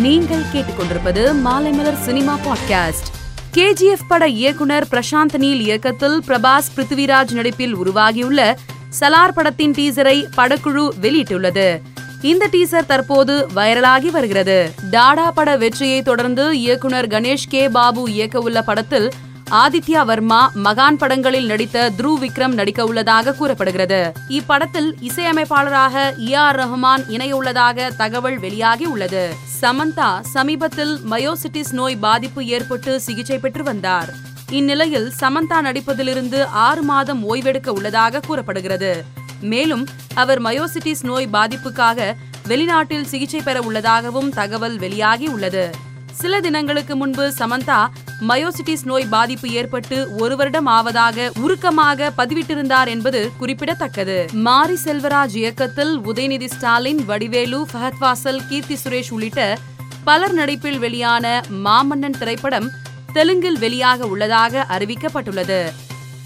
நீங்கள் கேட்டுக்கொண்டிருப்பது Maalaimalar cinema podcast. KGF பட இயக்குனர் பிரசாந்த் நீல் இயக்கத்தில் பிரபாஸ் பிருத்திவிராஜ் நடிப்பில் உருவாகியுள்ள சலார் படத்தின் டீசரை படக்குழு வெளியிட்டுள்ளது. இந்த டீசர் தற்போது வைரலாகி வருகிறது. டாடா பட வெற்றியை தொடர்ந்து இயக்குனர் கணேஷ் கே. பாபு இயக்கவுள்ள படத்தில் ஆதித்யா வர்மா மகான் படங்களில் நடித்த த்ரூ விக்ரம் நடிக்க உள்ளதாக கூறப்படுகிறது. இப்படத்தில் இசையமைப்பாளராக இ ஆர் ரஹ்மான் இணையுள்ளதாக தகவல் வெளியாகி உள்ளது. சமந்தா சமீபத்தில் மயோசிட்டிஸ் நோய் பாதிப்பு ஏற்பட்டு சிகிச்சை பெற்று வந்தார். இந்நிலையில் சமந்தா நடிப்பதிலிருந்து ஆறு மாதம் ஓய்வெடுக்க உள்ளதாக கூறப்படுகிறது. மேலும் அவர் மயோசிட்டிஸ் நோய் பாதிப்புக்காக வெளிநாட்டில் சிகிச்சை பெற உள்ளதாகவும் தகவல் வெளியாகி உள்ளது. சில தினங்களுக்கு முன்பு சமந்தா மயோசிட்டிஸ் நோய் பாதிப்பு ஏற்பட்டு ஒரு வருடம் ஆவதாக உருக்கமாக பதிவிட்டிருந்தார் என்பது குறிப்பிடத்தக்கது. மாரி செல்வராஜ் இயக்கத்தில் உதயநிதி ஸ்டாலின் வடிவேலு ஃபஹத் வாசல் கீர்த்தி சுரேஷ் உள்ளிட்ட பலர் நடிப்பில் வெளியான மாமன்னன் திரைப்படம் தெலுங்கில் வெளியாக உள்ளதாக அறிவிக்கப்பட்டுள்ளது.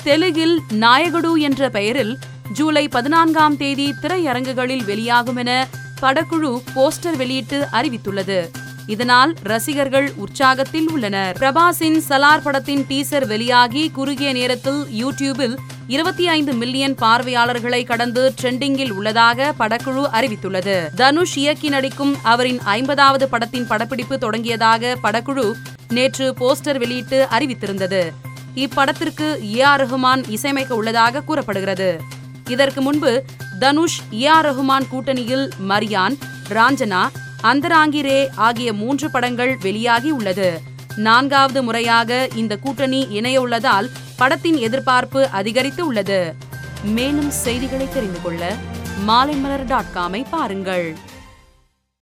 தெலுங்கில் நாயகடு என்ற பெயரில் ஜூலை பதினான்காம் தேதி திரையரங்குகளில் வெளியாகும் என படக்குழு போஸ்டர் வெளியிட்டு அறிவித்துள்ளது. இதனால் ரசிகர்கள் உற்சாகத்தில் உள்ளனர். பிரபாஸின் சலார் படத்தின் டீசர் வெளியாகி குறுகிய நேரத்தில் யூடியூபில் இருபத்தி ஐந்து மில்லியன் பார்வையாளர்களை கடந்து ட்ரெண்டிங்கில் உள்ளதாக படக்குழு அறிவித்துள்ளது. தனுஷ் இயக்கி நடிக்கும் அவரின் ஐம்பதாவது படத்தின் படப்பிடிப்பு தொடங்கியதாக படக்குழு நேற்று போஸ்டர் வெளியிட்டு அறிவித்திருந்தது. இப்படத்திற்கு ஏ ஆர் ரஹ்மான் இசையமைக்க உள்ளதாக கூறப்படுகிறது. இதற்கு முன்பு தனுஷ் ஏ ஆர் ரஹ்மான் கூட்டணியில் மரியான் ராஞ்சனா அந்தராங்கிரே ஆகிய மூன்று படங்கள் வெளியாகி உள்ளது. நான்காவது முறையாக இந்த கூட்டணி இணைய உள்ளதால் படத்தின் எதிர்பார்ப்பு அதிகரித்து உள்ளது. மேலும் செய்திகளை தெரிந்து கொள்ள மாலைமலர் டாட் காமை பாருங்கள்.